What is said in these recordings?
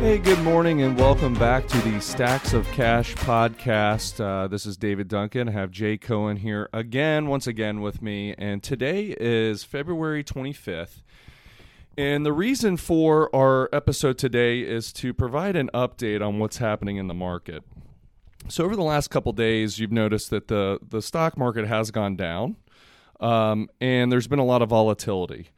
Hey, good morning, and welcome back to the Stacks of Cash podcast. Uh, this is David Duncan. I have Jay Cohen here again, once again with me, and today is February 25th. And the reason for our episode today is to provide an update on what's happening in the market. So, over the last couple days, you've noticed that the, the stock market has gone down, um, and there's been a lot of volatility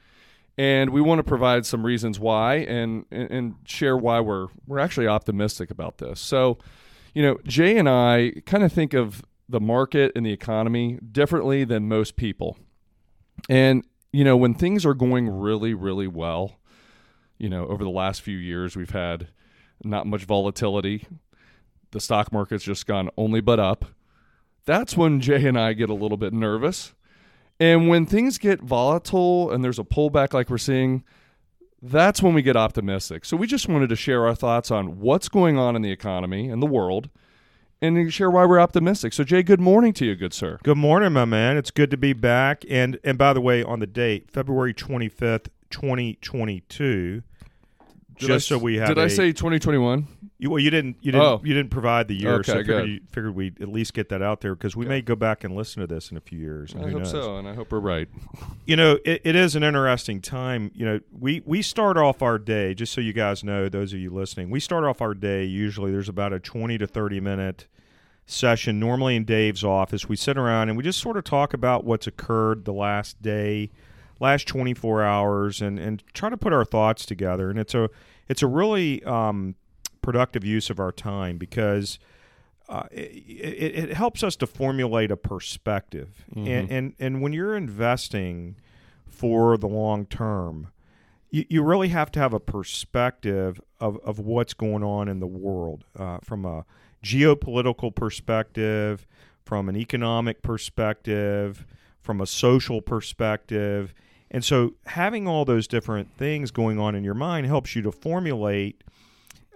and we want to provide some reasons why and, and share why we're we're actually optimistic about this. So, you know, Jay and I kind of think of the market and the economy differently than most people. And you know, when things are going really really well, you know, over the last few years we've had not much volatility. The stock market's just gone only but up. That's when Jay and I get a little bit nervous and when things get volatile and there's a pullback like we're seeing, that's when we get optimistic. So we just wanted to share our thoughts on what's going on in the economy and the world and share why we're optimistic. So Jay, good morning to you, good sir. Good morning, my man. It's good to be back. And and by the way, on the date, February 25th, 2022, did just I, so we have Did a, I say 2021? You, well, you didn't. You didn't. Oh. You didn't provide the year, Okay, so I figured, you, figured we'd at least get that out there because we may go back and listen to this in a few years. and I hope knows? so, and I hope we're right. You know, it, it is an interesting time. You know, we we start off our day just so you guys know, those of you listening, we start off our day. Usually, there's about a 20 to 30 minute session, normally in Dave's office. We sit around and we just sort of talk about what's occurred the last day, last 24 hours, and and try to put our thoughts together. And it's a it's a really um, productive use of our time because uh, it, it, it helps us to formulate a perspective. And, and and when you're investing for the long term, you, you really have to have a perspective of, of what's going on in the world uh, from a geopolitical perspective, from an economic perspective, from a social perspective. And so having all those different things going on in your mind helps you to formulate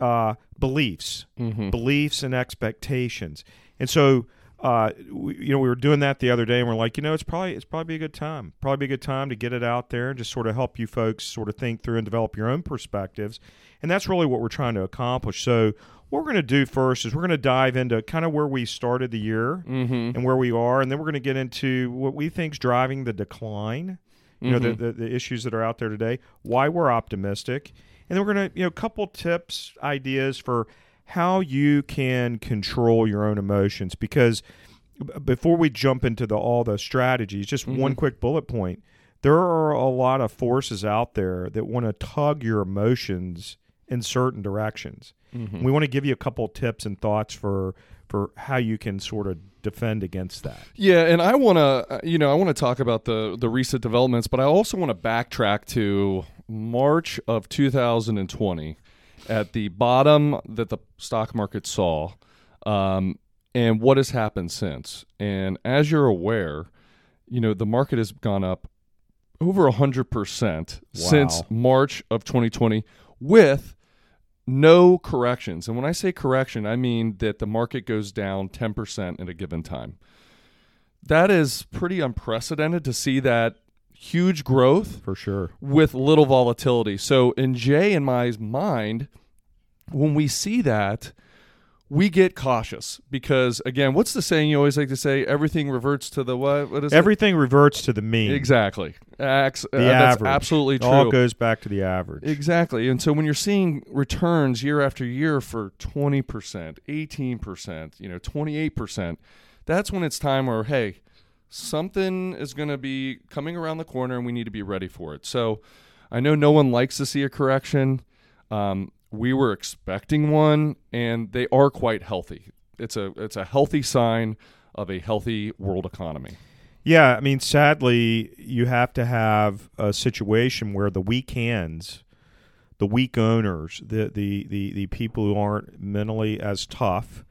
uh, beliefs, beliefs and expectations. And so, uh, we, you know, we were doing that the other day, and we're like, you know, it's probably it's probably a good time, probably a good time to get it out there and just sort of help you folks sort of think through and develop your own perspectives. And that's really what we're trying to accomplish. So, what we're going to do first is we're going to dive into kind of where we started the year Mm-hmm. and where we are, and then we're going to get into what we think is driving the decline. You know, the, the, the issues that are out there today, why we're optimistic, and then we're going to, you know, a couple tips, ideas for how you can control your own emotions. Because before we jump into the all the strategies, just one mm-hmm. quick bullet point: there are a lot of forces out there that want to tug your emotions in certain directions. Mm-hmm. We want to give you a couple tips and thoughts for for how you can sort of defend against that. Yeah, and I want to, uh, you know, I want to talk about the the recent developments, but I also want to backtrack to March of 2020, at the bottom that the stock market saw, um, and what has happened since. And as you're aware, you know, the market has gone up over hundred percent since March of 2020 with no corrections. And when I say correction, I mean that the market goes down 10% at a given time. That is pretty unprecedented to see that huge growth For sure. with little volatility. So in Jay and my mind, when we see that, we get cautious because again, what's the saying you always like to say? Everything reverts to the what? What is it? Everything reverts to the mean. Exactly. Ax- The uh, average. absolutely It true. all goes back to the average. Exactly. And so when you're seeing returns year after year for 20%, 18%, you know, 28%, that's when it's time where hey, something is going to be coming around the corner and we need to be ready for it. So I know no one likes to see a correction. Um, we were expecting one and they are quite healthy. It's a it's a healthy sign of a healthy world economy. Yeah, I mean, sadly, you have to have a situation where the weak hands, the weak owners, the the the, the people who aren't mentally as tough,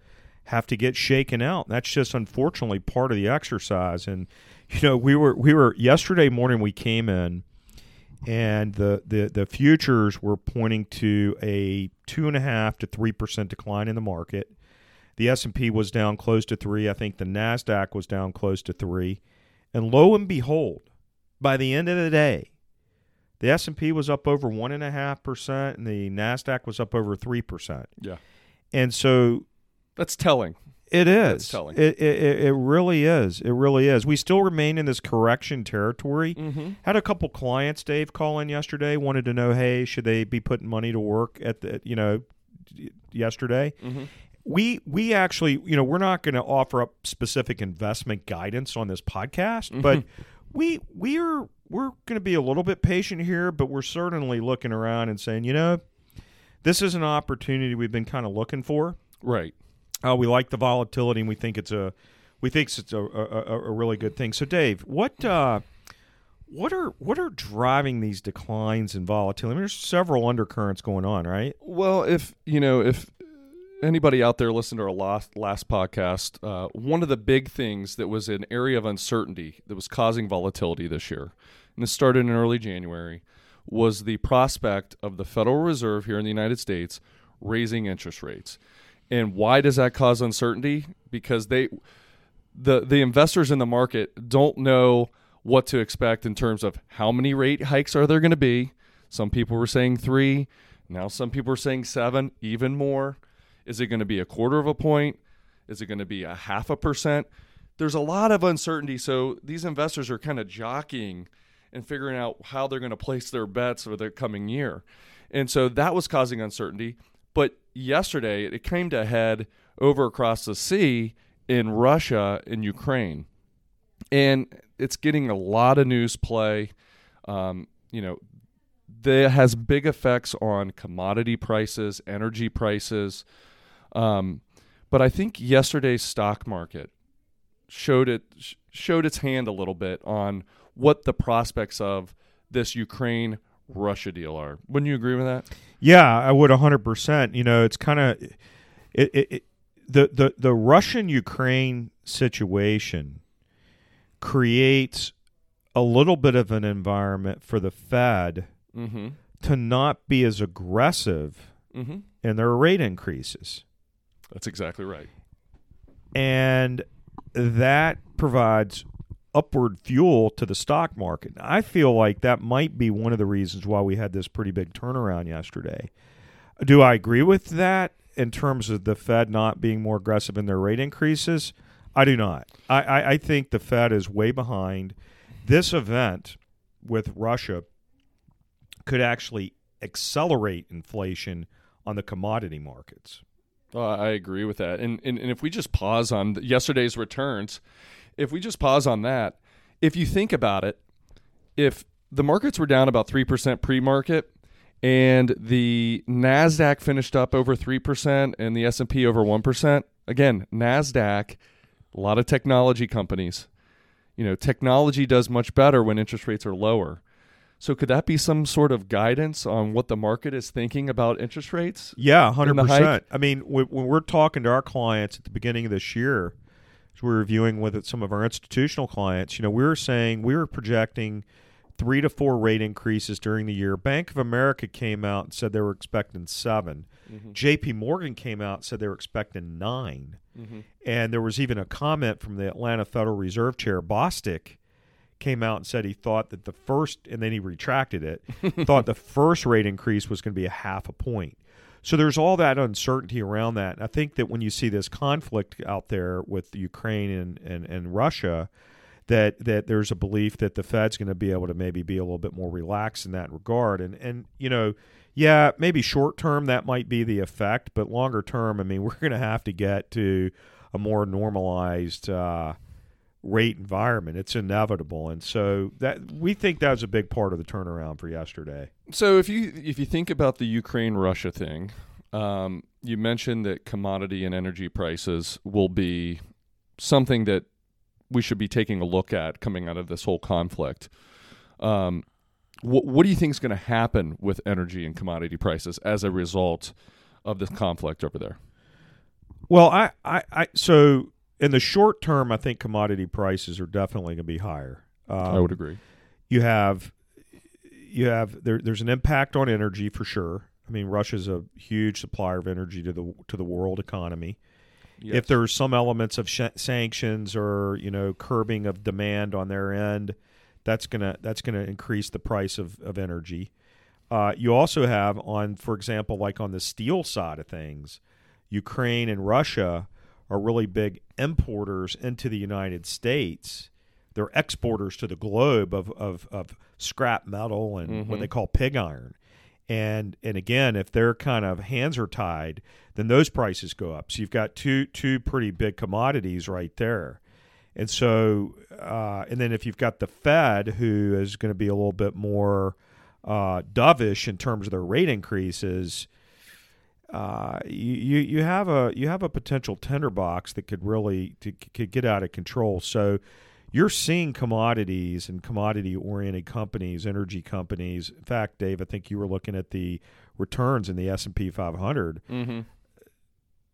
have to get shaken out. That's just unfortunately part of the exercise. And you know, we were we were yesterday morning we came in, and the the the futures were pointing to a two and a half to three percent decline in the market. The S and P was down close to three. I think the Nasdaq was down close to three And lo and behold, by the end of the day, the S and P was up over one and a half percent, and the Nasdaq was up over three percent. Yeah. And so That's telling. It is. That's telling. It, it it really is. It really is. We still remain in this correction territory. Mm-hmm. Had a couple clients, Dave, call in yesterday. Wanted to know, hey, should they be putting money to work at the, you know, yesterday? Mm-hmm. We we actually, you know, we're not going to offer up specific investment guidance on this podcast, but we we are we're going to be a little bit patient here, but we're certainly looking around and saying, you know, this is an opportunity we've been kind of looking for. Right. Uh, we like the volatility, and we think it's a we think it's a, a, a- really good thing. So, Dave, what uh, what are what are driving these declines in volatility? I mean, there's several undercurrents going on, right? Well, if you know, if anybody out there listened to our last last podcast, uh, one of the big things that was an area of uncertainty that was causing volatility this year, and this started in early January, was the prospect of the Federal Reserve here in the United States raising interest rates. And why does that cause uncertainty? Because they the the investors in the market don't know what to expect in terms of how many rate hikes are there going to be. Some people were saying 3, now some people are saying 7, even more. Is it going to be a quarter of a point? Is it going to be a half a percent? There's a lot of uncertainty, so these investors are kind of jockeying and figuring out how they're going to place their bets for the coming year. And so that was causing uncertainty. But yesterday, it came to a head over across the sea in Russia and Ukraine. And it's getting a lot of news play. Um, you know, that has big effects on commodity prices, energy prices. Um, but I think yesterday's stock market showed it showed its hand a little bit on what the prospects of this Ukraine Russia deal are. Wouldn't you agree with that? Yeah, I would 100%. You know, it's kind of it, it, it the the the Russian Ukraine situation creates a little bit of an environment for the Fed Mm-hmm. to not be as aggressive Mm-hmm. in their rate increases. That's exactly right. and that provides upward fuel to the stock market. I feel like that might be one of the reasons why we had this pretty big turnaround yesterday. Do I agree with that in terms of the Fed not being more aggressive in their rate increases? I do not. I, I, I think the Fed is way behind. This event with Russia could actually accelerate inflation on the commodity markets. I agree with that. And, and and if we just pause on yesterday's returns, if we just pause on that, if you think about it, if the markets were down about 3% pre-market and the Nasdaq finished up over 3% and the S&P over 1%, again, Nasdaq, a lot of technology companies. You know, technology does much better when interest rates are lower. So could that be some sort of guidance on what the market is thinking about interest rates? Yeah, hundred in the hike? percent. I mean, when we're talking to our clients at the beginning of this year, as we were reviewing with it, some of our institutional clients, you know, we were saying we were projecting three to four rate increases during the year. Bank of America came out and said they were expecting 7 mm-hmm. J.P. Morgan came out and said they were expecting 9 mm-hmm. and there was even a comment from the Atlanta Federal Reserve Chair Bostic came out and said he thought that the first, and then he retracted it, thought the first rate increase was going to be a half a point. So there's all that uncertainty around that. And I think that when you see this conflict out there with Ukraine and, and, and Russia, that that there's a belief that the Fed's going to be able to maybe be a little bit more relaxed in that regard. And and you know, yeah, maybe short term that might be the effect, but longer term, I mean, we're going to have to get to a more normalized uh, rate environment. It's inevitable, and so that we think that was a big part of the turnaround for yesterday. So if you if you think about the Ukraine Russia thing, um, you mentioned that commodity and energy prices will be something that we should be taking a look at coming out of this whole conflict. Um, what, what do you think is going to happen with energy and commodity prices as a result of this conflict over there? Well, I, I, I so in the short term, I think commodity prices are definitely going to be higher. Um, I would agree. you have you have there, there's an impact on energy for sure. I mean, Russia's a huge supplier of energy to the to the world economy, Yes. if there's some elements of sh- sanctions or you know curbing of demand on their end, that's gonna that's gonna increase the price of of energy. Uh, you also have on, for example, like on the steel side of things, Ukraine and Russia are really big importers into the United States. They're exporters to the globe of of, of scrap metal and what Mhm. they call pig iron. And and again, if their kind of hands are tied, then those prices go up. So you've got two two pretty big commodities right there. And so, uh, and then if you've got the Fed, who is going to be a little bit more uh, dovish in terms of their rate increases, uh, you, you you have a you have a potential tinderbox that could really to, could get out of control. So you're seeing commodities and commodity oriented companies, energy companies. In fact, Dave, I think you were looking at the returns in the S and P 500. Mm-hmm.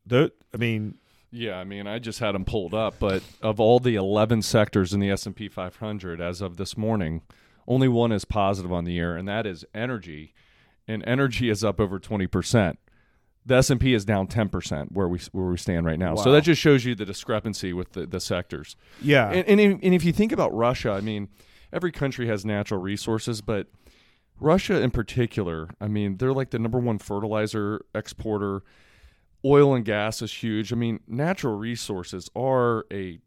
Tho- I mean, Yeah, I mean, I just had them pulled up, but of all the 11 sectors in the S&P 500 as of this morning, only one is positive on the year, and that is energy. And energy is up over 20%. The S&P is down 10% where we where we stand right now. So that just shows you the discrepancy with the, the sectors. yeah, And, and, if, and if you think about Russia, I mean, every country has natural resources, but Russia in particular, I mean, they're like the number one fertilizer exporter. Oil and gas is huge. I mean, natural resources are a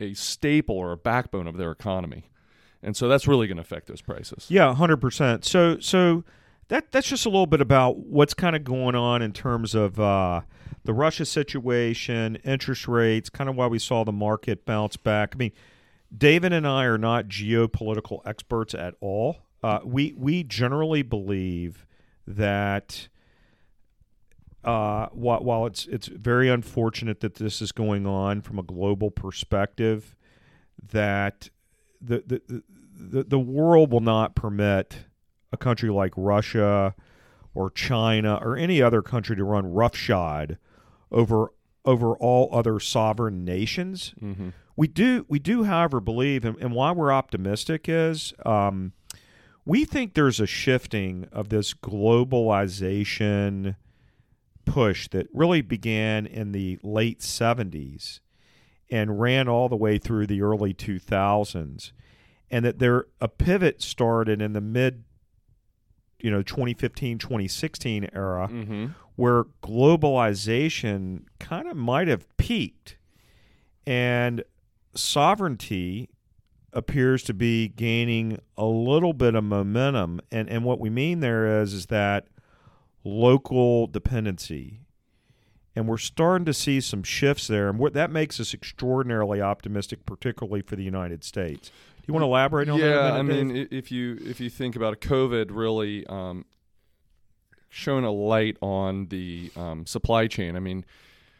a staple or a backbone of their economy, and so that's really going to affect those prices. Yeah, hundred percent. So so that that's just a little bit about what's kind of going on in terms of uh, the Russia situation, interest rates, kind of why we saw the market bounce back. I mean, David and I are not geopolitical experts at all. Uh, we we generally believe that uh, while, while it's it's very unfortunate that this is going on from a global perspective, that the the, the the, the world will not permit a country like Russia or China or any other country to run roughshod over over all other sovereign nations. Mm-hmm. We do we do, however, believe, and, and why we're optimistic is um, we think there's a shifting of this globalization push that really began in the late 70s and ran all the way through the early 2000s and that there a pivot started in the mid you know 2015 2016 era Mm-hmm. where globalization kind of might have peaked and sovereignty appears to be gaining a little bit of momentum and and what we mean there is is that local dependency and we're starting to see some shifts there and what that makes us extraordinarily optimistic particularly for the United States. Do you want to elaborate on that Yeah, I mean, if you if you think about it, COVID really um, shown a light on the um, supply chain. I mean,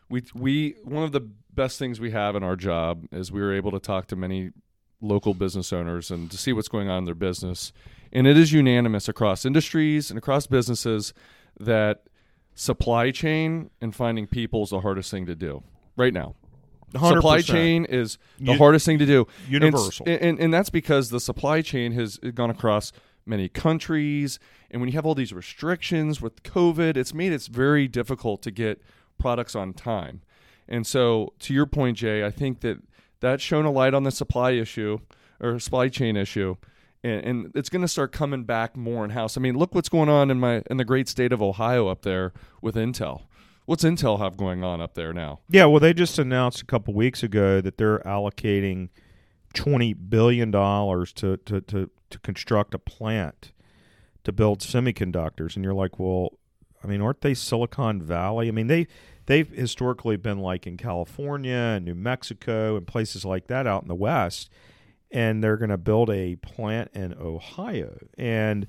we we one of the best things we have in our job is we were able to talk to many local business owners and to see what's going on in their business, and it is unanimous across industries and across businesses that supply chain and finding people is the hardest thing to do right now. Supply 100%. chain is the U- hardest thing to do. And universal And, and, and that's because the supply chain has gone across many countries. And when you have all these restrictions with COVID, it's made it very difficult to get products on time. And so, to your point, Jay, I think that that's shown a light on the supply issue or supply chain issue. And, and it's going to start coming back more in house. I mean, look what's going on in my in the great state of Ohio up there with Intel. What's Intel have going on up there now? Yeah, well, they just announced a couple weeks ago that they're allocating twenty billion dollars to, to to to construct a plant to build semiconductors, and you're like, well, I mean, aren't they Silicon Valley? I mean, they they've historically been like in California and New Mexico and places like that out in the West, and they're going to build a plant in Ohio, and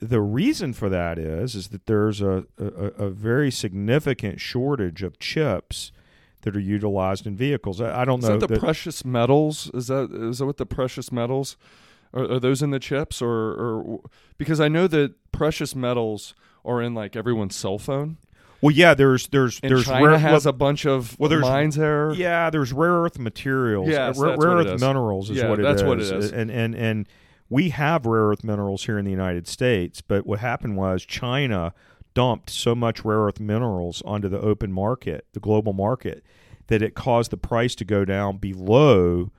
the reason for that is is that there's a, a, a very significant shortage of chips that are utilized in vehicles. I, I don't Is know that the that- precious metals? Is that is that what the precious metals are, are those in the chips or or because I know that precious metals are in like everyone's cell phone well, yeah, there's there's and there's China rare, has a bunch of well, there's- mines there. yeah, there's rare earth materials. Yes, Uh, rare, rare earth is. minerals is Yeah, what it that's is. what it is. And and and we have rare earth minerals here in the United States, but what happened was China dumped so much rare earth minerals onto the open market, the global market, that it caused the price to go down below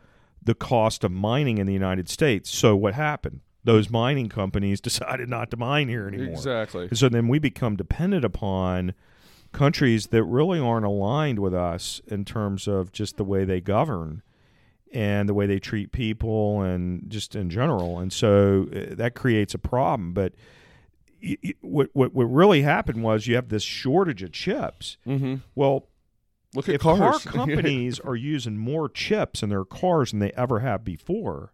the cost of mining in the United States. So what happened? Those mining companies decided not to mine here anymore. Exactly. And so then we become dependent upon countries that really aren't aligned with us in terms of just the way they govern and the way they treat people and just in general. And so uh, that creates a problem. But what, what what really happened was you have this shortage of chips. Mm-hmm. Well, Look at if cars. car companies are using more chips in their cars than they ever have before,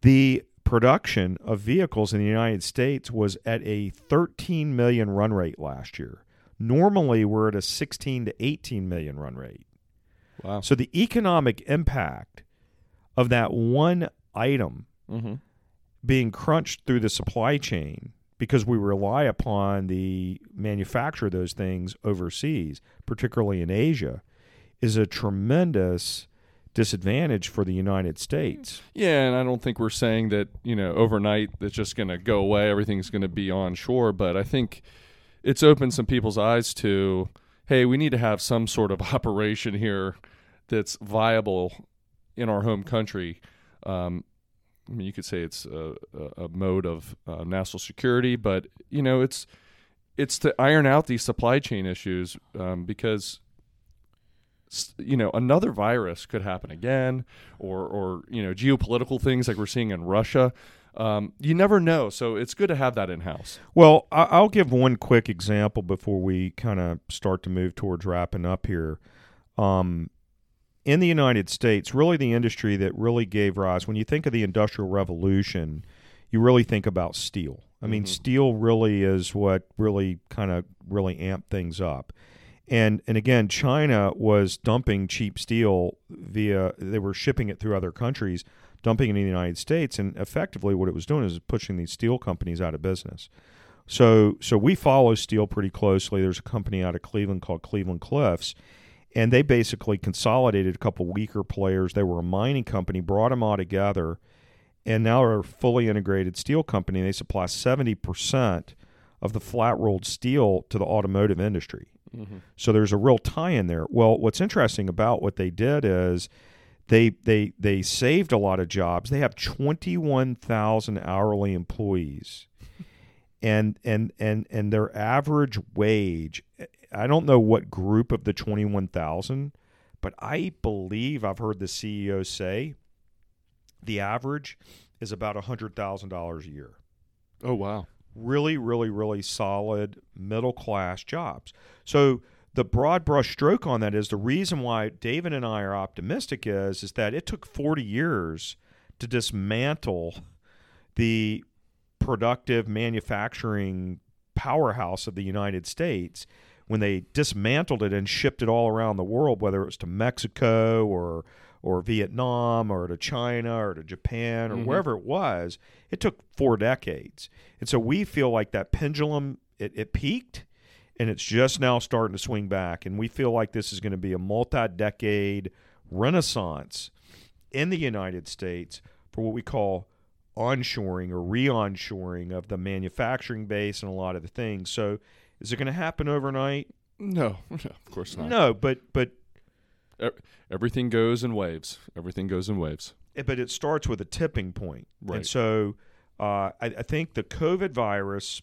the production of vehicles in the United States was at a 13 million run rate last year. Normally, we're at a 16 to 18 million run rate. wow. So the economic impact of that one item Mm-hmm. being crunched through the supply chain because we rely upon the manufacture of those things overseas, particularly in Asia, is a tremendous disadvantage for the United States. Yeah, and I don't think we're saying that you know overnight it's just going to go away. Everything's going to be on shore, but I think it's opened some people's eyes to, hey, we need to have some sort of operation here that's viable in our home country. Um, I mean, you could say it's a, a, mode of uh, national security, but you know, it's it's to iron out these supply chain issues um, because you know another virus could happen again, or or you know geopolitical things like we're seeing in Russia. Um, you never know, so it's good to have that in house. Well, I- I'll give one quick example before we kind of start to move towards wrapping up here. Um, in the United States, really the industry that really gave rise, when you think of the Industrial Revolution, you really think about steel. I mean, Mhm. steel really is what really kind of really amped things up. And and again, China was dumping cheap steel via they were shipping it through other countries, dumping it in the United States, and effectively what it was doing is pushing these steel companies out of business. So so we follow steel pretty closely. There's a company out of Cleveland called Cleveland Cliffs, and they basically consolidated a couple weaker players. They were a mining company, brought them all together, and now are a fully integrated steel company. They supply seventy percent of the flat rolled steel to the automotive industry. Mm-hmm. So there's a real tie in there. Well, what's interesting about what they did is they they they saved a lot of jobs. They have 21,000 hourly employees. And and and and their average wage I don't know what group of the 21,000, but I believe I've heard the CEO say the average is about $100,000 a year Oh wow, really, really, really solid middle class jobs. So the broad brush stroke on that is the reason why David and I are optimistic is is that it took 40 years to dismantle the productive manufacturing powerhouse of the United States when they dismantled it and shipped it all around the world whether it was to Mexico or or Vietnam or to China or to Japan or Mhm. wherever it was. It took four decades. And so we feel like that pendulum it, it peaked and it's just now starting to swing back and we feel like this is going to be a multi-decade renaissance in the United States for what we call onshoring or re-onshoring of the manufacturing base and a lot of the things. So is it going to happen overnight? no, of course not. No, but but Everything goes in waves. Everything goes in waves. but it starts with a tipping point. Right. And so uh, I, I think the COVID virus,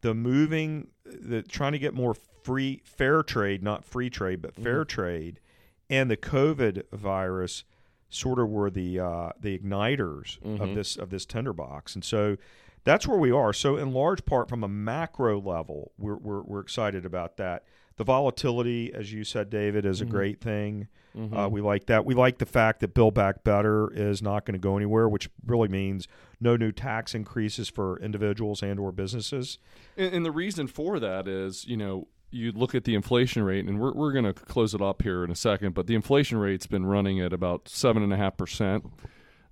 the moving, the trying to get more free, fair trade, not free trade, but fair Mhm. trade, and the COVID virus sort of were the uh, the igniters of Mhm. this of this tinderbox. And so that's where we are. So in large part, from a macro level, we're we're, we're excited about that. The volatility, as you said, David, is Mhm. a great thing. Mhm. Uh, we like that. We like the fact that Build Back Better is not going to go anywhere, which really means no new tax increases for individuals and or businesses. And, and the reason for that is, you know, you look at the inflation rate, and we're, we're going to close it up here in a second, but the inflation rate's been running at about 7.5%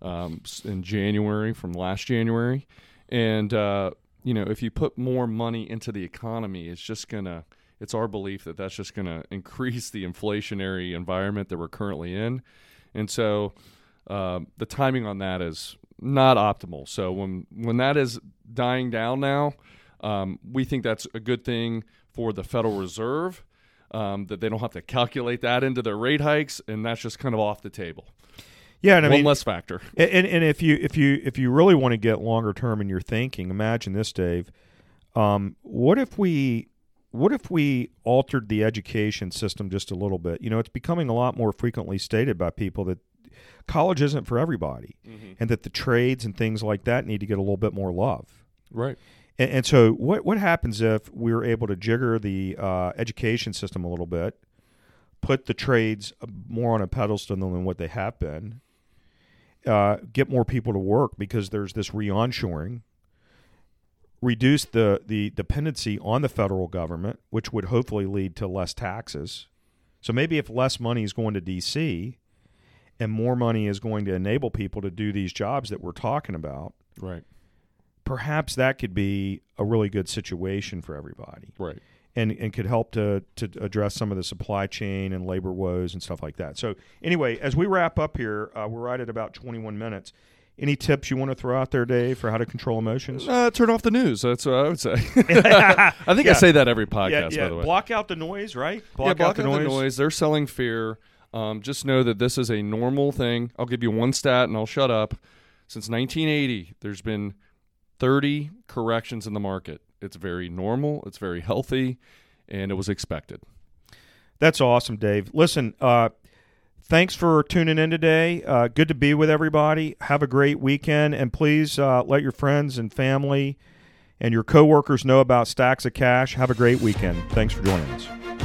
um, in January from last January. And, uh, you know, if you put more money into the economy, it's just to, it's our belief that that's just going to increase the inflationary environment that we're currently in. And so um, the timing on that is not optimal. So when when that is dying down now, Um, we think that's a good thing for the Federal Reserve. Um, that they don't have to calculate that into their rate hikes, and that's just kind of off the table. Yeah, and I One mean, less factor. and, and if you if you if you really want to get longer term in your thinking, imagine this, Dave. Um, what if we what if we altered the education system just a little bit? You know, it's becoming a lot more frequently stated by people that college isn't for everybody, and that the trades and things like that need to get a little bit more love. Right. And, and so, what what happens if we're able to jigger the uh, education system a little bit, put the trades more on a pedestal than what they have been, uh, get more people to work because there's this re-onshoring, reduce the the dependency on the federal government, which would hopefully lead to less taxes. So maybe if less money is going to D.C. and more money is going to enable people to do these jobs that we're talking about, Right. perhaps that could be a really good situation for everybody Right. And, and could help to, to address some of the supply chain and labor woes and stuff like that. So, anyway, as we wrap up here, uh, we're right at about 21 minutes. Any tips you want to throw out there, Dave, for how to control emotions? Uh, turn off the news. That's what I would say. I think I say that every podcast, yeah. by the way. Block out the noise, right? yeah, block out the noise. They're selling fear. Um, just know that this is a normal thing. I'll give you one stat and I'll shut up. Since 1980, there's been 30 corrections in the market. It's very normal. It's very healthy, and it was expected. That's awesome, Dave. Listen, uh, thanks for tuning in today. Uh, good to be with everybody. Have a great weekend, and please uh, let your friends and family and your coworkers know about Stacks of Cash. Have a great weekend. Thanks for joining us.